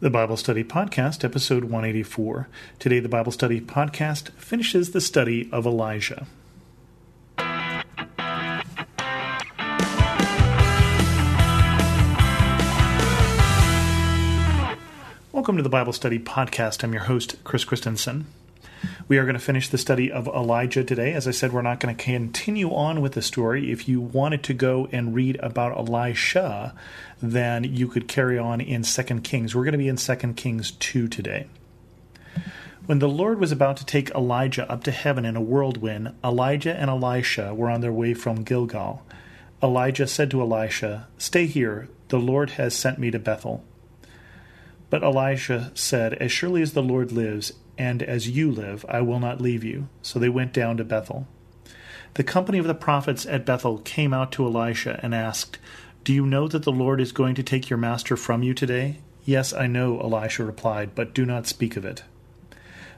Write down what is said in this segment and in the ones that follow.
The Bible Study Podcast, episode 184. Today, the Bible Study Podcast finishes the study of Elijah. Welcome to the Bible Study Podcast. I'm your host, Chris Christensen. We are going to finish the study of Elijah today. As I said, we're not going to continue on with the story. If you wanted to go and read about Elisha, then you could carry on in 2 Kings. We're going to be in 2 Kings 2 today. When the Lord was about to take Elijah up to heaven in a whirlwind, Elijah and Elisha were on their way from Gilgal. Elijah said to Elisha, Stay here, the Lord has sent me to Bethel. But Elisha said, As surely as the Lord lives, and as you live, I will not leave you. So they went down to Bethel. The company of the prophets at Bethel came out to Elisha and asked, Do you know that the Lord is going to take your master from you today? Yes, I know, Elisha replied, but do not speak of it.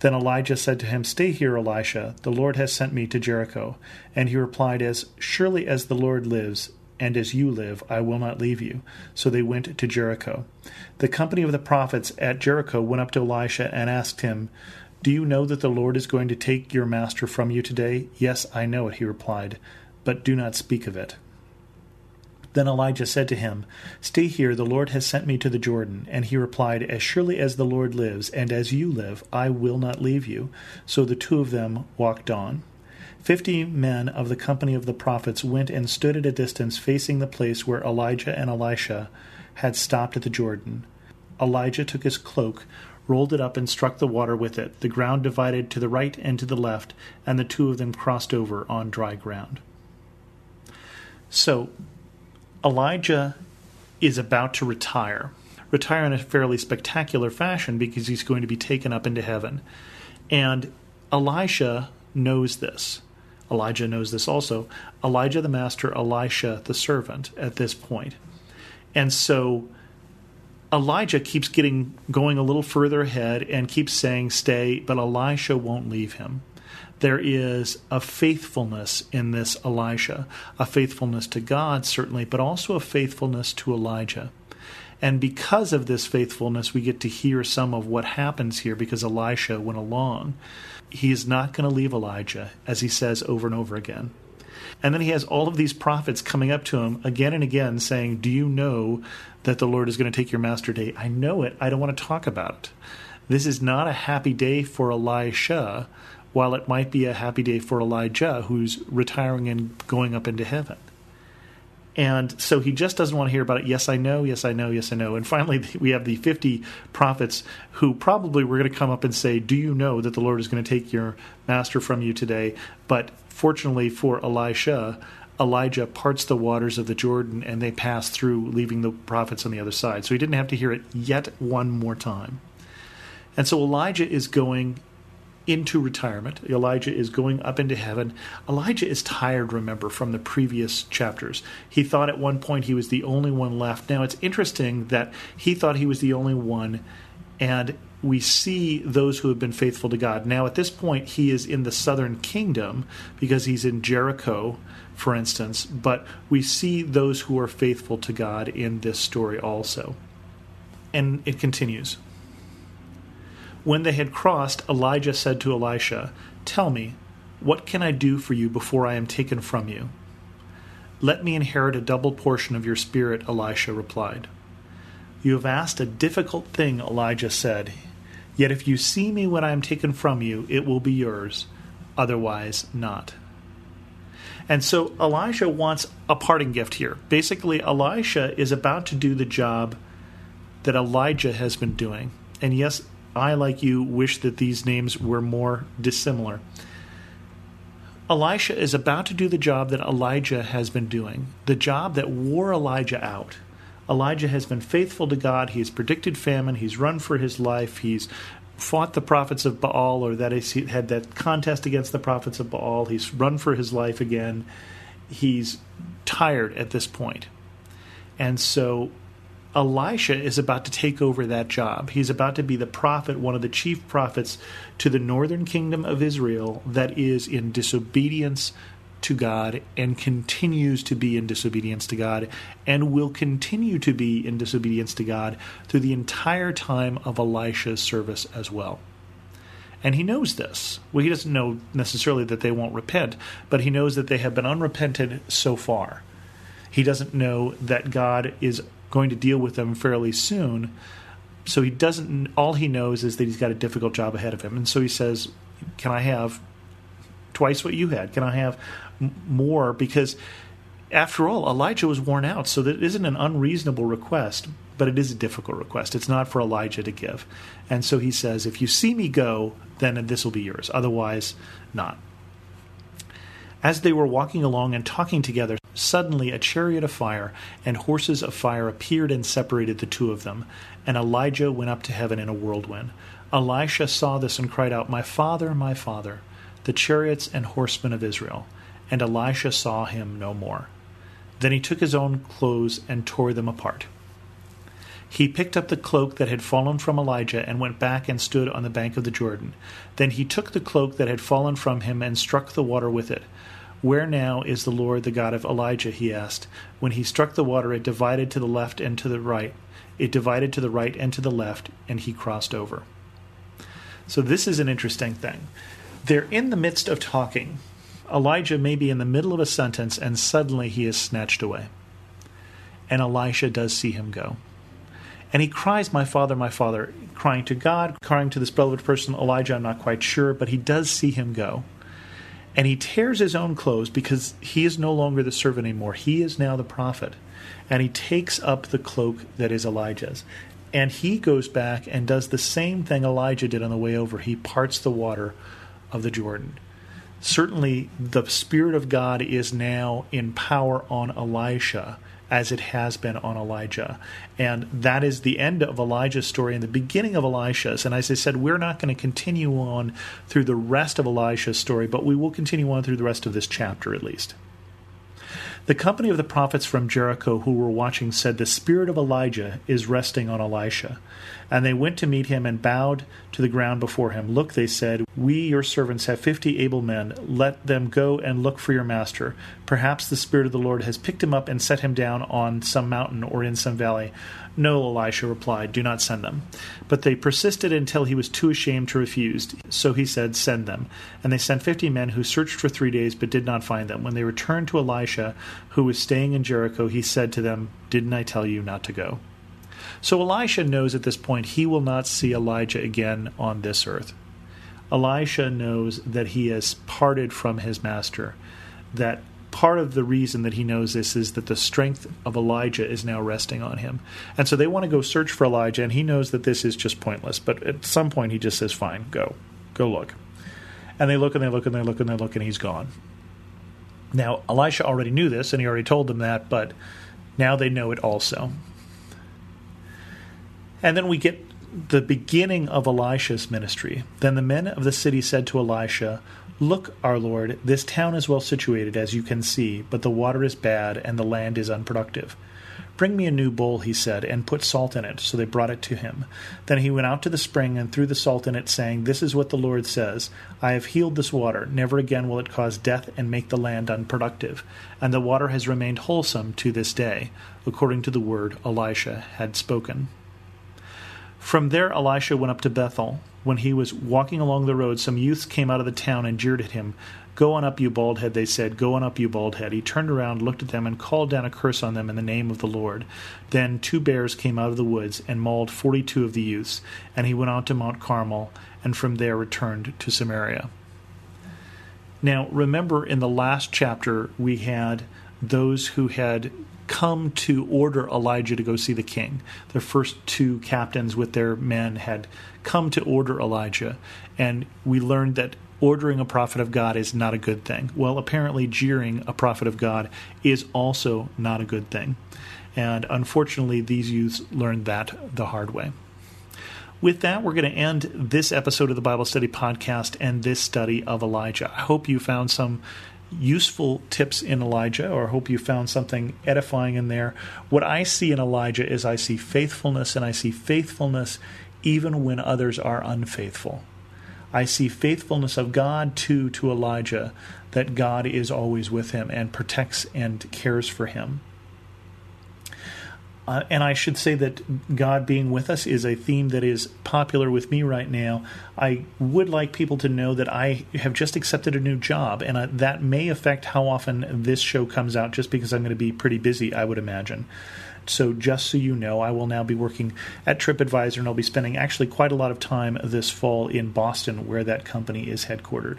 Then Elijah said to him, Stay here, Elisha. The Lord has sent me to Jericho. And he replied, As surely as the Lord lives, and as you live, I will not leave you. So they went to Jericho. The company of the prophets at Jericho went up to Elisha and asked him, Do you know that the Lord is going to take your master from you today? Yes, I know it, he replied, but do not speak of it. Then Elijah said to him, Stay here, the Lord has sent me to the Jordan. And he replied, As surely as the Lord lives, and as you live, I will not leave you. So the two of them walked on. Fifty men of the company of the prophets went and stood at a distance facing the place where Elijah and Elisha had stopped at the Jordan. Elijah took his cloak, rolled it up, and struck the water with it. The ground divided to the right and to the left, and the two of them crossed over on dry ground. So, Elijah is about to retire. Retire in a fairly spectacular fashion because he's going to be taken up into heaven. And Elisha knows this. Elijah knows this also. Elijah the master, Elisha the servant at this point. And so Elijah keeps getting going a little further ahead and keeps saying, Stay, but Elisha won't leave him. There is a faithfulness in this Elisha, a faithfulness to God, certainly, but also a faithfulness to Elijah. And because of this faithfulness, we get to hear some of what happens here because Elisha went along he is not going to leave Elijah, as he says over and over again. And then he has all of these prophets coming up to him again and again saying, Do you know that the Lord is going to take your master day? I know it. I don't want to talk about it. This is not a happy day for Elisha, while it might be a happy day for Elijah, who's retiring and going up into heaven. And so he just doesn't want to hear about it. Yes, I know. Yes, I know. Yes, I know. And finally, we have the 50 prophets who probably were going to come up and say, Do you know that the Lord is going to take your master from you today? But fortunately for Elisha, Elijah parts the waters of the Jordan and they pass through, leaving the prophets on the other side. So he didn't have to hear it yet one more time. And so Elijah is going into retirement. Elijah is going up into heaven. Elijah is tired, remember, from the previous chapters. He thought at one point he was the only one left. Now it's interesting that he thought he was the only one, and we see those who have been faithful to God. Now at this point, he is in the southern kingdom because he's in Jericho, for instance, but we see those who are faithful to God in this story also. And it continues. When they had crossed, Elijah said to Elisha, Tell me, what can I do for you before I am taken from you? Let me inherit a double portion of your spirit, Elisha replied. You have asked a difficult thing, Elijah said. Yet if you see me when I am taken from you, it will be yours, otherwise not. And so Elijah wants a parting gift here. Basically, Elisha is about to do the job that Elijah has been doing. And yes, I, like you, wish that these names were more dissimilar. Elisha is about to do the job that Elijah has been doing, the job that wore Elijah out. Elijah has been faithful to God. He has predicted famine. He's run for his life. He's fought the prophets of Baal, or that is, he had that contest against the prophets of Baal. He's run for his life again. He's tired at this point. And so Elisha is about to take over that job. He's about to be the prophet, one of the chief prophets to the northern kingdom of Israel that is in disobedience to God and continues to be in disobedience to God and will continue to be in disobedience to God through the entire time of Elisha's service as well. And he knows this. Well, he doesn't know necessarily that they won't repent, but he knows that they have been unrepented so far. He doesn't know that God is going to deal with them fairly soon. So he doesn't, all he knows is that he's got a difficult job ahead of him. And so he says, Can I have twice what you had? Can I have more? Because after all, Elijah was worn out. So that isn't an unreasonable request, but it is a difficult request. It's not for Elijah to give. And so he says, If you see me go, then this will be yours. Otherwise, not. As they were walking along and talking together, suddenly a chariot of fire and horses of fire appeared and separated the two of them, and Elijah went up to heaven in a whirlwind. Elisha saw this and cried out, My father, my father, the chariots and horsemen of Israel. And Elisha saw him no more. Then he took his own clothes and tore them apart. He picked up the cloak that had fallen from Elijah and went back and stood on the bank of the Jordan. Then he took the cloak that had fallen from him and struck the water with it. Where now is the Lord the God of Elijah? he asked. When he struck the water, it divided to the left and to the right. It divided to the right and to the left, and he crossed over. So, this is an interesting thing. They're in the midst of talking. Elijah may be in the middle of a sentence, and suddenly he is snatched away. And Elisha does see him go. And he cries, My father, my father, crying to God, crying to this beloved person, Elijah, I'm not quite sure, but he does see him go. And he tears his own clothes because he is no longer the servant anymore. He is now the prophet. And he takes up the cloak that is Elijah's. And he goes back and does the same thing Elijah did on the way over. He parts the water of the Jordan. Certainly, the Spirit of God is now in power on Elisha as it has been on Elijah. And that is the end of Elijah's story and the beginning of Elisha's. And as I said, we're not going to continue on through the rest of Elisha's story, but we will continue on through the rest of this chapter at least. The company of the prophets from Jericho who were watching said, The spirit of Elijah is resting on Elisha. And they went to meet him and bowed to the ground before him. Look, they said, We, your servants, have fifty able men. Let them go and look for your master. Perhaps the Spirit of the Lord has picked him up and set him down on some mountain or in some valley. No, Elisha replied, Do not send them. But they persisted until he was too ashamed to refuse. So he said, Send them. And they sent fifty men who searched for three days but did not find them. When they returned to Elisha, who was staying in Jericho, he said to them, Didn't I tell you not to go? So Elisha knows at this point he will not see Elijah again on this earth. Elisha knows that he has parted from his master, that part of the reason that he knows this is that the strength of Elijah is now resting on him. And so they want to go search for Elijah, and he knows that this is just pointless. But at some point, he just says, Fine, go. Go look. And they look and they look and they look and they look, and he's gone. Now, Elisha already knew this, and he already told them that, but now they know it also. And then we get the beginning of Elisha's ministry. Then the men of the city said to Elisha, Look, our Lord, this town is well situated, as you can see, but the water is bad, and the land is unproductive. Bring me a new bowl, he said, and put salt in it. So they brought it to him. Then he went out to the spring and threw the salt in it, saying, This is what the Lord says I have healed this water. Never again will it cause death and make the land unproductive. And the water has remained wholesome to this day, according to the word Elisha had spoken. From there, Elisha went up to Bethel. When he was walking along the road, some youths came out of the town and jeered at him. Go on up, you bald head, they said. Go on up, you bald head. He turned around, looked at them, and called down a curse on them in the name of the Lord. Then two bears came out of the woods and mauled forty two of the youths. And he went on to Mount Carmel, and from there returned to Samaria. Now, remember in the last chapter, we had those who had come to order Elijah to go see the king. The first two captains with their men had come to order Elijah, and we learned that ordering a prophet of God is not a good thing. Well, apparently, jeering a prophet of God is also not a good thing. And unfortunately, these youths learned that the hard way. With that, we're going to end this episode of the Bible Study Podcast and this study of Elijah. I hope you found some useful tips in Elijah, or hope you found something edifying in there. What I see in Elijah is I see faithfulness, and I see faithfulness even when others are unfaithful. I see faithfulness of God to to Elijah, that God is always with him and protects and cares for him. Uh, and I should say that God being with us is a theme that is popular with me right now. I would like people to know that I have just accepted a new job, and uh, that may affect how often this show comes out just because I'm going to be pretty busy, I would imagine. So, just so you know, I will now be working at TripAdvisor and I'll be spending actually quite a lot of time this fall in Boston, where that company is headquartered.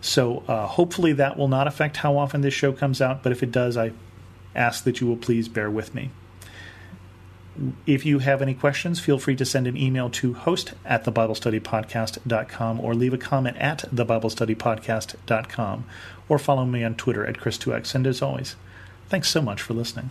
So, uh, hopefully, that will not affect how often this show comes out, but if it does, I ask that you will please bear with me. If you have any questions, feel free to send an email to host at thebiblestudypodcast.com or leave a comment at thebiblestudypodcast.com or follow me on Twitter at Chris2X. And as always, thanks so much for listening.